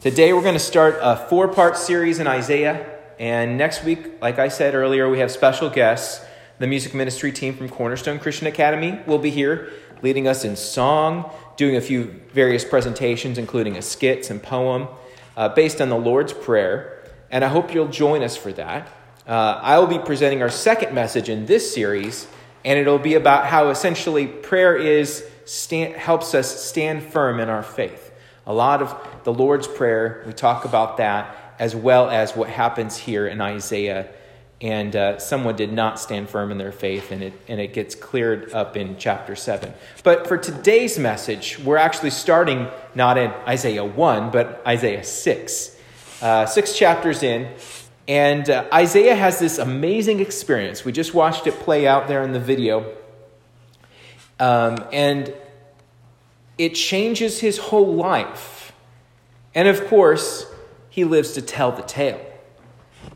Today we're going to start a four part series in Isaiah. And next week, like I said earlier, we have special guests. The music ministry team from Cornerstone Christian Academy will be here, leading us in song, doing a few various presentations, including a skit and poem uh, based on the Lord's Prayer. And I hope you'll join us for that. Uh, I will be presenting our second message in this series, and it'll be about how essentially prayer is stand, helps us stand firm in our faith. A lot of the Lord's Prayer, we talk about that, as well as what happens here in Isaiah and uh, someone did not stand firm in their faith, and it, and it gets cleared up in chapter 7. But for today's message, we're actually starting not in Isaiah 1, but Isaiah 6. Uh, six chapters in, and uh, Isaiah has this amazing experience. We just watched it play out there in the video. Um, and it changes his whole life. And of course, he lives to tell the tale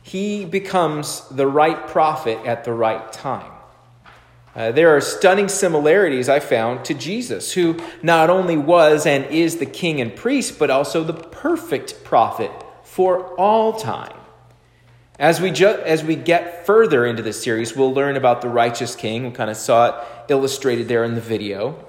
he becomes the right prophet at the right time. Uh, there are stunning similarities I found to Jesus, who not only was and is the king and priest, but also the perfect prophet for all time. As we, ju- as we get further into this series, we'll learn about the righteous king. We kind of saw it illustrated there in the video.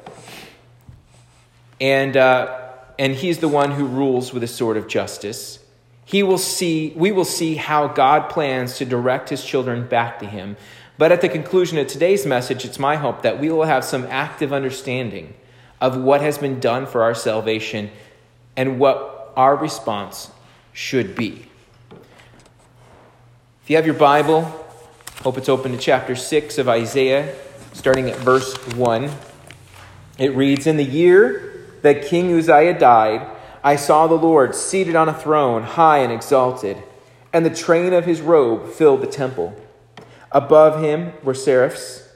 And, uh, and he's the one who rules with a sword of justice he will see, we will see how God plans to direct his children back to him. But at the conclusion of today's message, it's my hope that we will have some active understanding of what has been done for our salvation and what our response should be. If you have your Bible, hope it's open to chapter 6 of Isaiah, starting at verse 1. It reads In the year that King Uzziah died, I saw the Lord seated on a throne, high and exalted, and the train of his robe filled the temple. Above him were seraphs,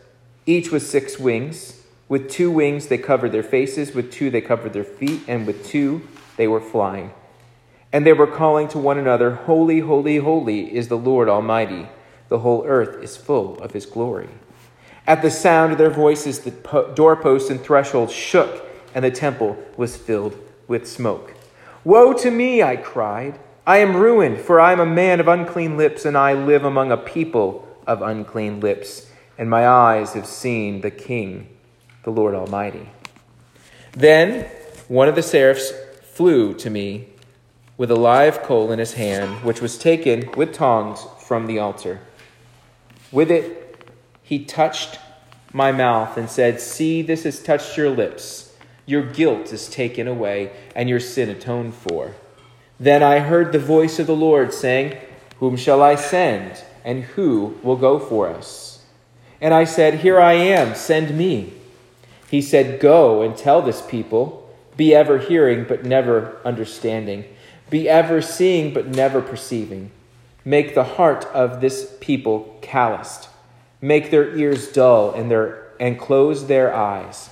each with six wings. With two wings they covered their faces, with two they covered their feet, and with two they were flying. And they were calling to one another, Holy, holy, holy is the Lord Almighty. The whole earth is full of his glory. At the sound of their voices, the doorposts and thresholds shook, and the temple was filled with smoke. Woe to me, I cried. I am ruined, for I am a man of unclean lips, and I live among a people of unclean lips, and my eyes have seen the King, the Lord Almighty. Then one of the seraphs flew to me with a live coal in his hand, which was taken with tongs from the altar. With it, he touched my mouth and said, See, this has touched your lips. Your guilt is taken away, and your sin atoned for. Then I heard the voice of the Lord saying, Whom shall I send, and who will go for us? And I said, Here I am, send me. He said, Go and tell this people, be ever hearing, but never understanding, be ever seeing, but never perceiving. Make the heart of this people calloused, make their ears dull, and, their, and close their eyes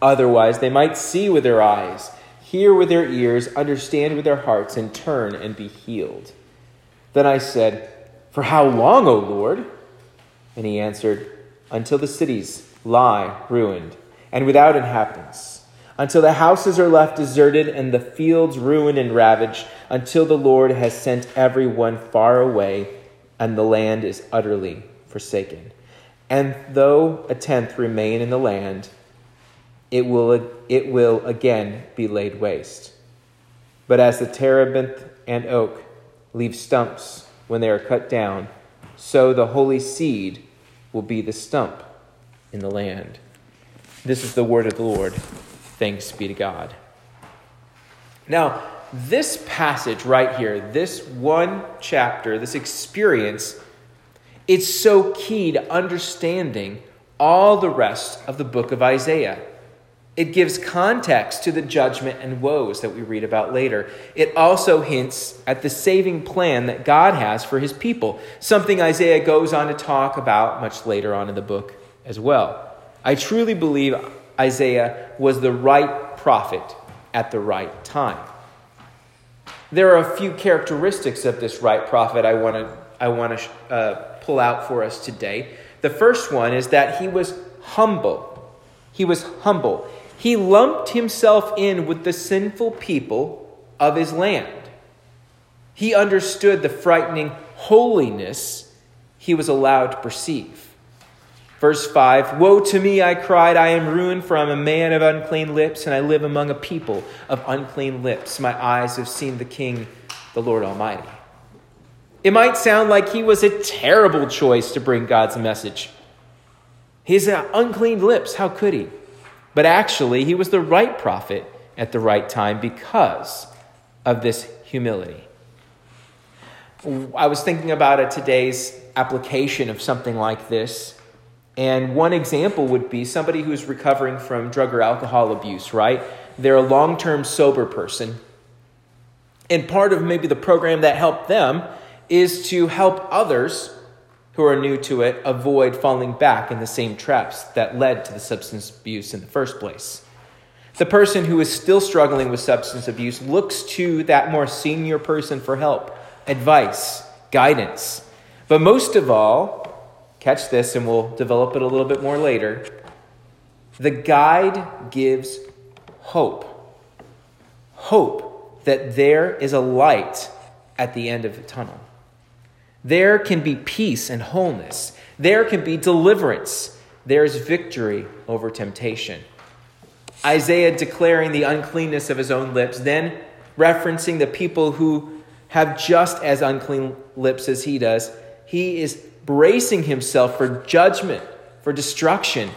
Otherwise, they might see with their eyes, hear with their ears, understand with their hearts, and turn and be healed. Then I said, For how long, O Lord? And he answered, Until the cities lie ruined and without inhabitants, until the houses are left deserted and the fields ruined and ravaged, until the Lord has sent everyone far away and the land is utterly forsaken. And though a tenth remain in the land, it will, it will again be laid waste. But as the terebinth and oak leave stumps when they are cut down, so the holy seed will be the stump in the land. This is the word of the Lord. Thanks be to God. Now, this passage right here, this one chapter, this experience, it's so key to understanding all the rest of the book of Isaiah. It gives context to the judgment and woes that we read about later. It also hints at the saving plan that God has for his people, something Isaiah goes on to talk about much later on in the book as well. I truly believe Isaiah was the right prophet at the right time. There are a few characteristics of this right prophet I want to I want to uh, pull out for us today. The first one is that he was humble. He was humble. He lumped himself in with the sinful people of his land. He understood the frightening holiness he was allowed to perceive. Verse 5 Woe to me, I cried, I am ruined, for I am a man of unclean lips, and I live among a people of unclean lips. My eyes have seen the King, the Lord Almighty. It might sound like he was a terrible choice to bring God's message. He's uh, unclean lips, how could he? But actually, he was the right prophet at the right time because of this humility. I was thinking about a today's application of something like this and one example would be somebody who's recovering from drug or alcohol abuse, right? They're a long term sober person. And part of maybe the program that helped them is to help others who are new to it avoid falling back in the same traps that led to the substance abuse in the first place. The person who is still struggling with substance abuse looks to that more senior person for help, advice, guidance. But most of all, Catch this, and we'll develop it a little bit more later. The guide gives hope. Hope that there is a light at the end of the tunnel. There can be peace and wholeness. There can be deliverance. There's victory over temptation. Isaiah declaring the uncleanness of his own lips, then referencing the people who have just as unclean lips as he does, he is bracing himself for judgment, for destruction,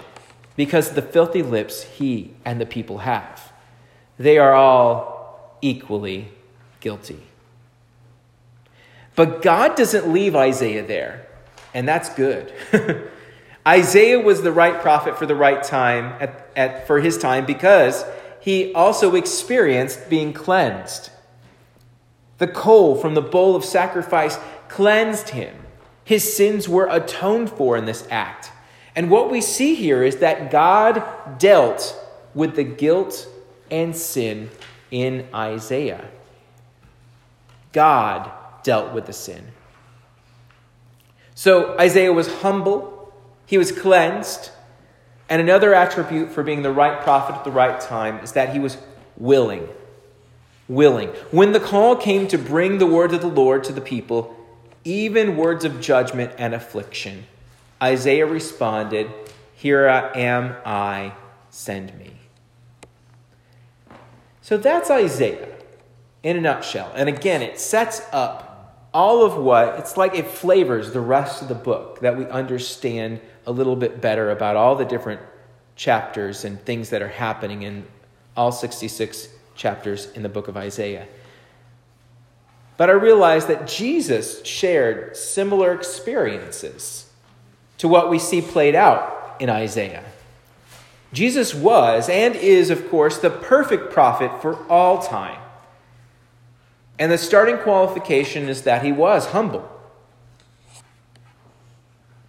because of the filthy lips he and the people have. They are all equally guilty. But God doesn't leave Isaiah there, and that's good. Isaiah was the right prophet for the right time at, at, for his time because he also experienced being cleansed. The coal from the bowl of sacrifice cleansed him. His sins were atoned for in this act. And what we see here is that God dealt with the guilt and sin in Isaiah. God dealt with the sin. So Isaiah was humble, he was cleansed, and another attribute for being the right prophet at the right time is that he was willing. Willing. When the call came to bring the word of the Lord to the people, even words of judgment and affliction. Isaiah responded, Here I am I, send me. So that's Isaiah in a nutshell. And again, it sets up all of what, it's like it flavors the rest of the book that we understand a little bit better about all the different chapters and things that are happening in all 66 chapters in the book of Isaiah. But I realized that Jesus shared similar experiences to what we see played out in Isaiah. Jesus was and is, of course, the perfect prophet for all time. And the starting qualification is that he was humble.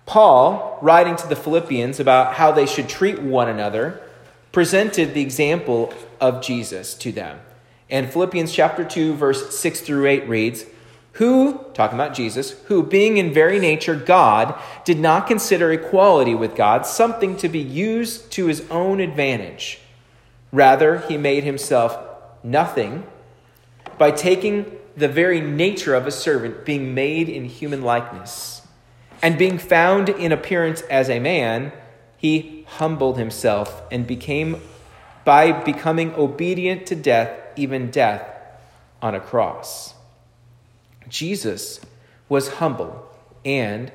Paul, writing to the Philippians about how they should treat one another, presented the example of Jesus to them. And Philippians chapter 2, verse 6 through 8 reads, Who, talking about Jesus, who, being in very nature God, did not consider equality with God something to be used to his own advantage. Rather, he made himself nothing by taking the very nature of a servant, being made in human likeness. And being found in appearance as a man, he humbled himself and became, by becoming obedient to death, even death on a cross. Jesus was humble and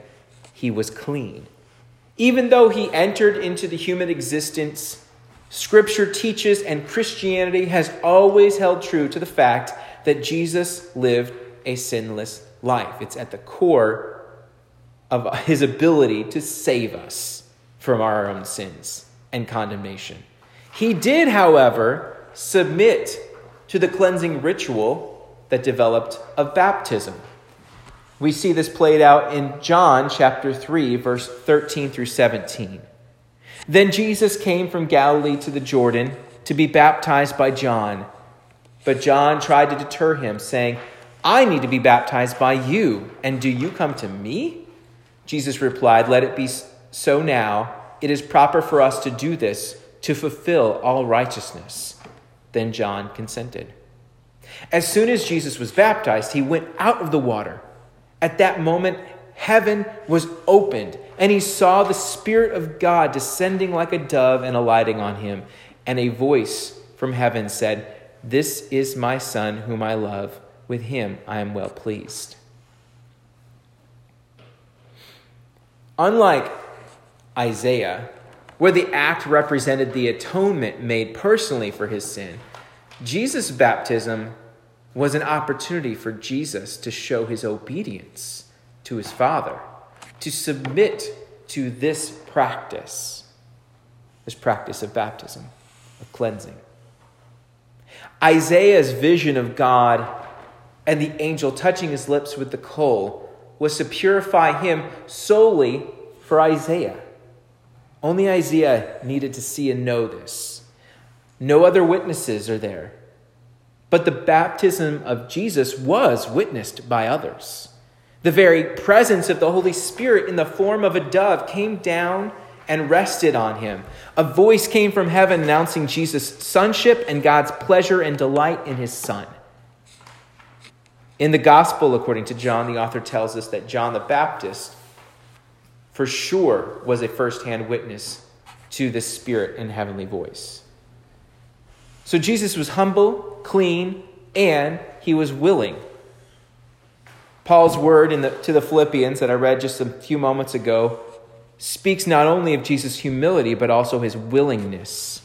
he was clean. Even though he entered into the human existence, Scripture teaches and Christianity has always held true to the fact that Jesus lived a sinless life. It's at the core of his ability to save us from our own sins and condemnation. He did, however, submit to the cleansing ritual that developed of baptism. We see this played out in John chapter 3, verse 13 through 17. Then Jesus came from Galilee to the Jordan to be baptized by John. But John tried to deter him, saying, I need to be baptized by you, and do you come to me? Jesus replied, Let it be so now. It is proper for us to do this to fulfill all righteousness. Then John consented. As soon as Jesus was baptized, he went out of the water. At that moment, heaven was opened, and he saw the Spirit of God descending like a dove and alighting on him. And a voice from heaven said, This is my Son, whom I love. With him I am well pleased. Unlike Isaiah, where the act represented the atonement made personally for his sin, Jesus' baptism was an opportunity for Jesus to show his obedience to his Father, to submit to this practice, this practice of baptism, of cleansing. Isaiah's vision of God and the angel touching his lips with the coal was to purify him solely for Isaiah. Only Isaiah needed to see and know this. No other witnesses are there. But the baptism of Jesus was witnessed by others. The very presence of the Holy Spirit in the form of a dove came down and rested on him. A voice came from heaven announcing Jesus' sonship and God's pleasure and delight in his Son. In the Gospel, according to John, the author tells us that John the Baptist, for sure, was a firsthand witness to the Spirit and heavenly voice. So Jesus was humble, clean, and he was willing. Paul's word the, to the Philippians that I read just a few moments ago speaks not only of Jesus' humility, but also his willingness.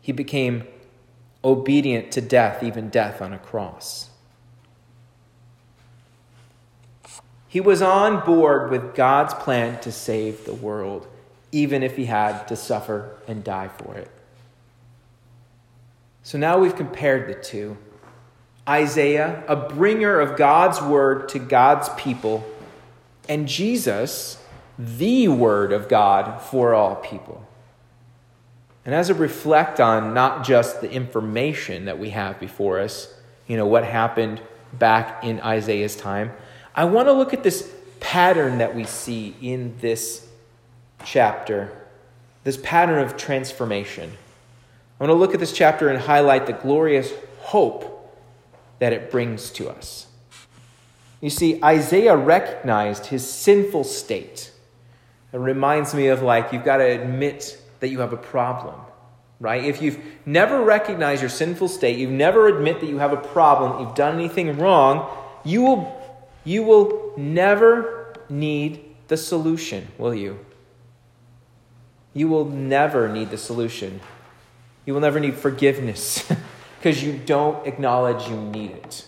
He became obedient to death, even death on a cross. He was on board with God's plan to save the world, even if he had to suffer and die for it. So now we've compared the two. Isaiah, a bringer of God's word to God's people, and Jesus, the word of God for all people. And as I reflect on not just the information that we have before us, you know, what happened back in Isaiah's time, I want to look at this pattern that we see in this chapter, this pattern of transformation. I want to look at this chapter and highlight the glorious hope that it brings to us. You see, Isaiah recognized his sinful state. It reminds me of like, you've got to admit that you have a problem, right? If you've never recognized your sinful state, you've never admit that you have a problem, you've done anything wrong, you will, you will never need the solution, will you? You will never need the solution you will never need forgiveness because you don't acknowledge you need it.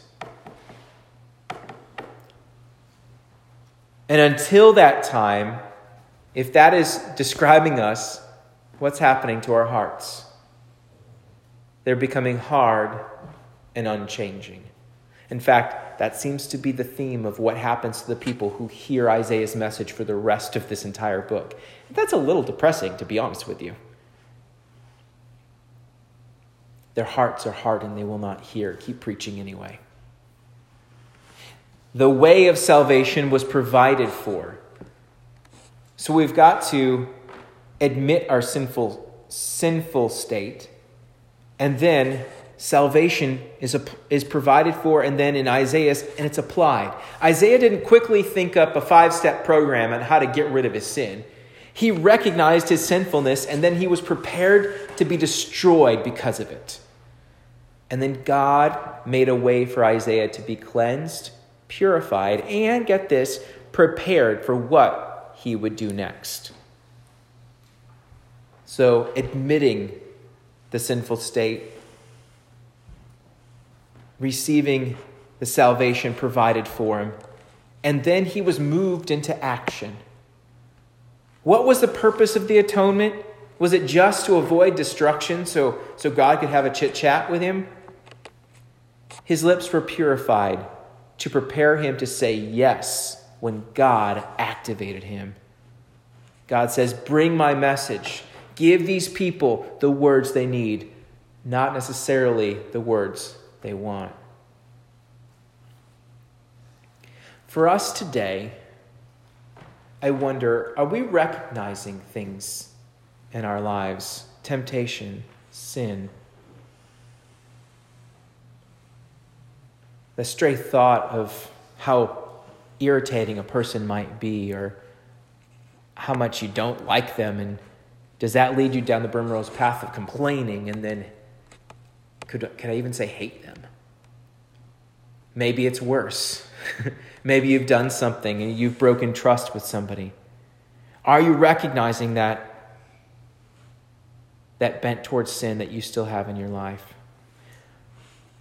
And until that time, if that is describing us, what's happening to our hearts? They're becoming hard and unchanging. In fact, that seems to be the theme of what happens to the people who hear Isaiah's message for the rest of this entire book. That's a little depressing, to be honest with you. Their hearts are hardened, they will not hear. Keep preaching anyway. The way of salvation was provided for. So we've got to admit our sinful sinful state and then salvation is, a, is provided for and then in isaiah and it's applied. Isaiah didn't quickly think up a five-step program on how to get rid of his sin. He recognized his sinfulness and then he was prepared to be destroyed because of it. And then God made a way for Isaiah to be cleansed, purified, and get this, prepared for what he would do next. So, admitting the sinful state, receiving the salvation provided for him, and then he was moved into action. What was the purpose of the atonement? Was it just to avoid destruction so, so God could have a chit chat with him? His lips were purified to prepare him to say yes when God activated him. God says, Bring my message. Give these people the words they need, not necessarily the words they want. For us today, I wonder are we recognizing things in our lives? Temptation, sin, the stray thought of how irritating a person might be or how much you don't like them and does that lead you down the Brimrose path of complaining and then could, could I even say hate them? Maybe it's worse. Maybe you've done something and you've broken trust with somebody. Are you recognizing that that bent towards sin that you still have in your life?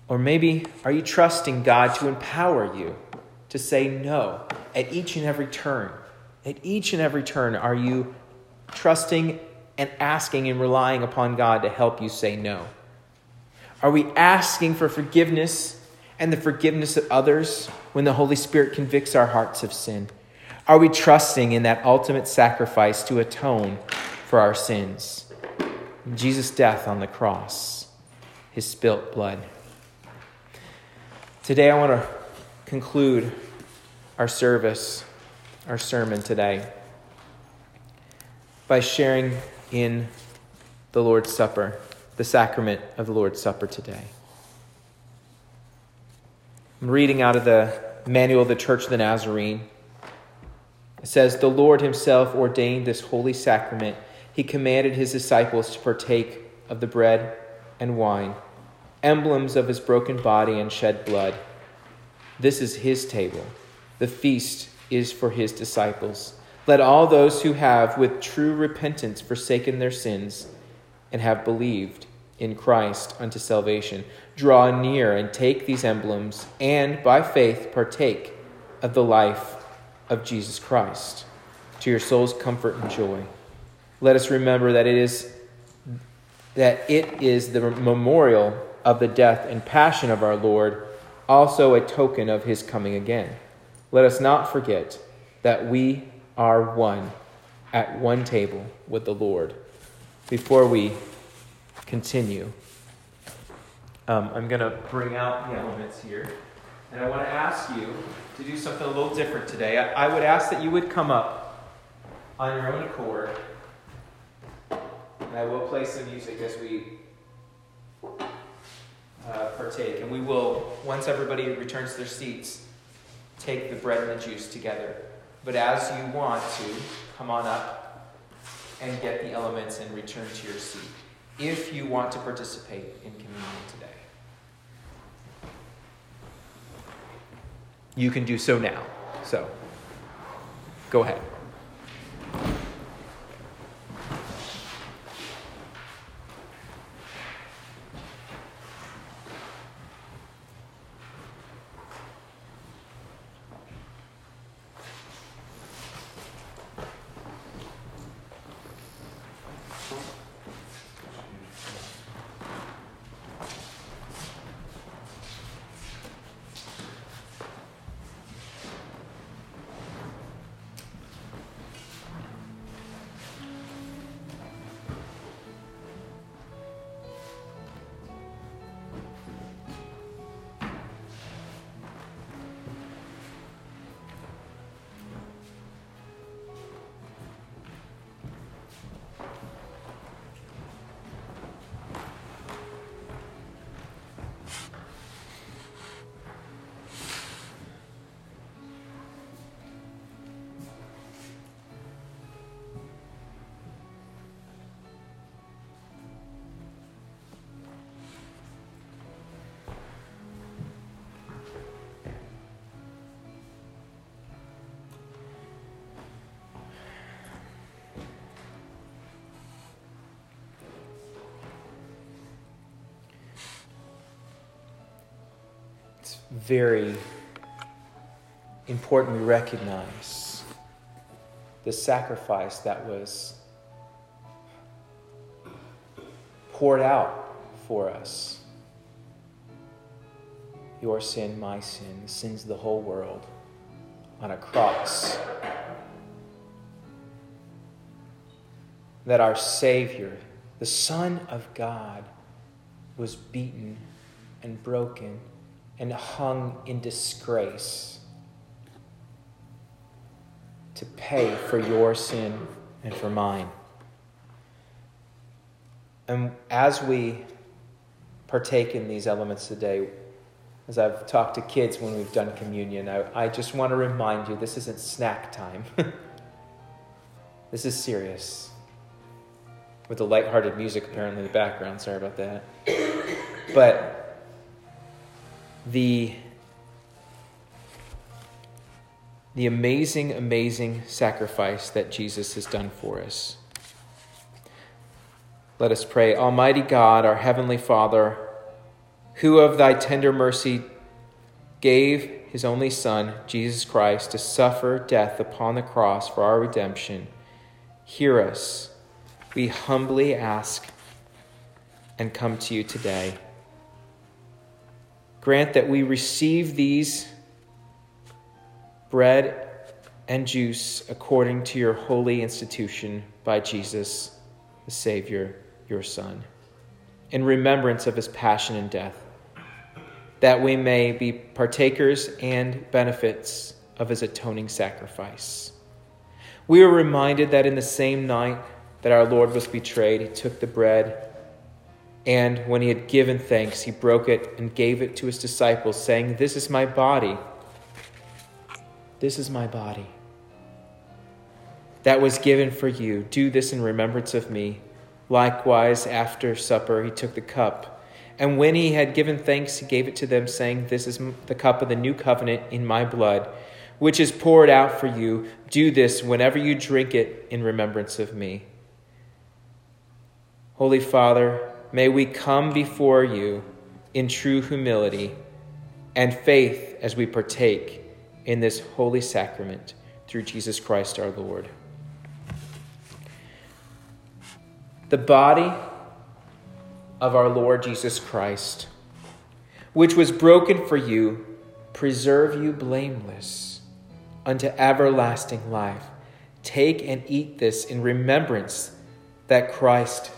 Or maybe are you trusting God to empower you to say no at each and every turn? At each and every turn, are you trusting and asking and relying upon God to help you say no? Are we asking for forgiveness and the forgiveness of others when the Holy Spirit convicts our hearts of sin? Are we trusting in that ultimate sacrifice to atone for our sins? Jesus' death on the cross, his spilt blood. Today, I want to conclude our service, our sermon today, by sharing in the Lord's Supper, the sacrament of the Lord's Supper today. I'm reading out of the Manual of the Church of the Nazarene. It says, The Lord Himself ordained this holy sacrament. He commanded His disciples to partake of the bread and wine emblems of his broken body and shed blood. This is his table. The feast is for his disciples. Let all those who have, with true repentance, forsaken their sins and have believed in Christ unto salvation, draw near and take these emblems, and by faith partake of the life of Jesus Christ, to your soul's comfort and joy. Let us remember that it is that it is the memorial of the death and passion of our Lord, also a token of his coming again. Let us not forget that we are one at one table with the Lord. Before we continue, um, I'm going to bring out the elements here. And I want to ask you to do something a little different today. I, I would ask that you would come up on your own accord. And I will play some music as we uh, partake. And we will, once everybody returns to their seats, take the bread and the juice together. But as you want to, come on up and get the elements and return to your seat if you want to participate in communion today. You can do so now. So, go ahead. Very important we recognize the sacrifice that was poured out for us. Your sin, my sin, the sins of the whole world on a cross. That our Savior, the Son of God, was beaten and broken and hung in disgrace to pay for your sin and for mine. And as we partake in these elements today, as I've talked to kids when we've done communion, I, I just want to remind you this isn't snack time. this is serious. With the lighthearted music apparently in the background, sorry about that. But the the amazing, amazing sacrifice that Jesus has done for us. Let us pray. Almighty God, our Heavenly Father, who of thy tender mercy gave his only Son, Jesus Christ, to suffer death upon the cross for our redemption, hear us. We humbly ask and come to you today. Grant that we receive these bread and juice according to your holy institution by Jesus, the Savior, your Son, in remembrance of his passion and death that we may be partakers and benefits of his atoning sacrifice. We are reminded that in the same night that our Lord was betrayed, he took the bread, and when he had given thanks, he broke it and gave it to his disciples, saying, This is my body. This is my body. That was given for you. Do this in remembrance of me. Likewise, after supper, he took the cup. And when he had given thanks, he gave it to them, saying, This is the cup of the new covenant in my blood, which is poured out for you. Do this whenever you drink it in remembrance of me. Holy Father, may we come before you in true humility and faith as we partake in this holy sacrament through Jesus Christ our Lord. The body of our Lord Jesus Christ, which was broken for you, preserve you blameless unto everlasting life. Take and eat this in remembrance that Christ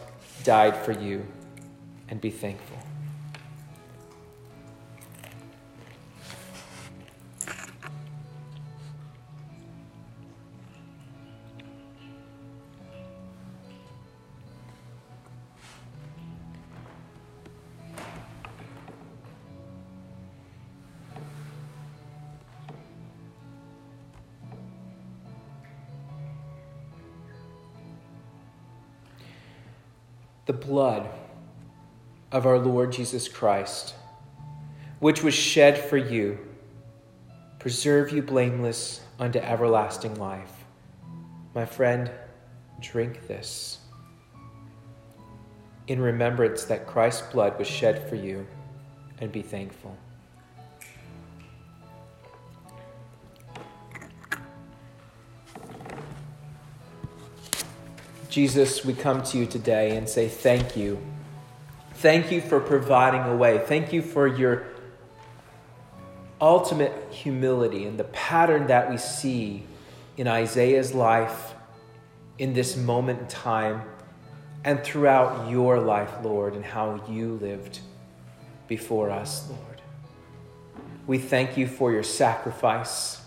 died for you, and be thankful. the blood of our Lord Jesus Christ, which was shed for you, preserve you blameless unto everlasting life. My friend, drink this in remembrance that Christ's blood was shed for you, and be thankful. Jesus, we come to you today and say thank you. Thank you for providing a way. Thank you for your ultimate humility and the pattern that we see in Isaiah's life in this moment in time and throughout your life, Lord, and how you lived before us, Lord. We thank you for your sacrifice.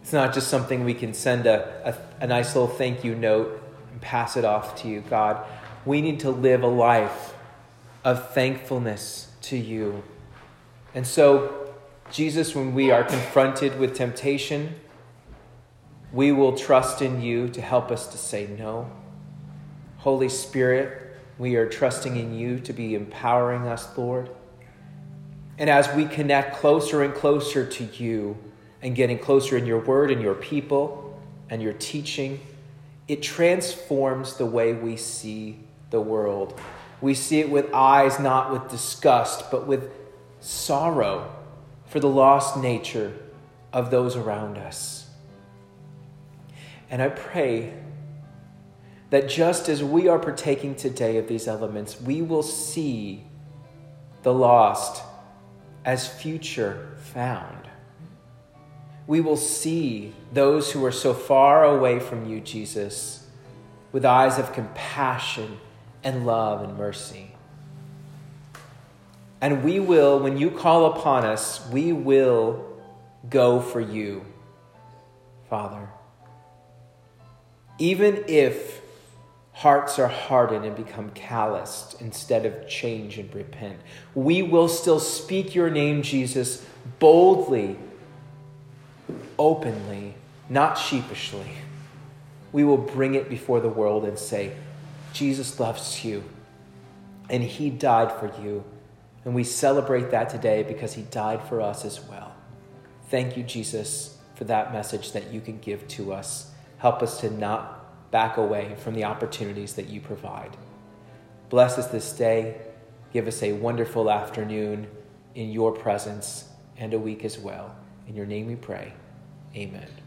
It's not just something we can send a, a, a nice little thank you note and pass it off to you, God. We need to live a life of thankfulness to you. And so, Jesus, when we are confronted with temptation, we will trust in you to help us to say no. Holy Spirit, we are trusting in you to be empowering us, Lord. And as we connect closer and closer to you, and getting closer in your word and your people and your teaching, it transforms the way we see the world. We see it with eyes not with disgust, but with sorrow for the lost nature of those around us. And I pray that just as we are partaking today of these elements, we will see the lost as future found we will see those who are so far away from you, Jesus, with eyes of compassion and love and mercy. And we will, when you call upon us, we will go for you, Father. Even if hearts are hardened and become calloused instead of change and repent. We will still speak your name, Jesus, boldly, openly, not sheepishly. We will bring it before the world and say, Jesus loves you, and he died for you. And we celebrate that today because he died for us as well. Thank you, Jesus, for that message that you can give to us. Help us to not back away from the opportunities that you provide. Bless us this day. Give us a wonderful afternoon in your presence and a week as well. In your name we pray. Amen.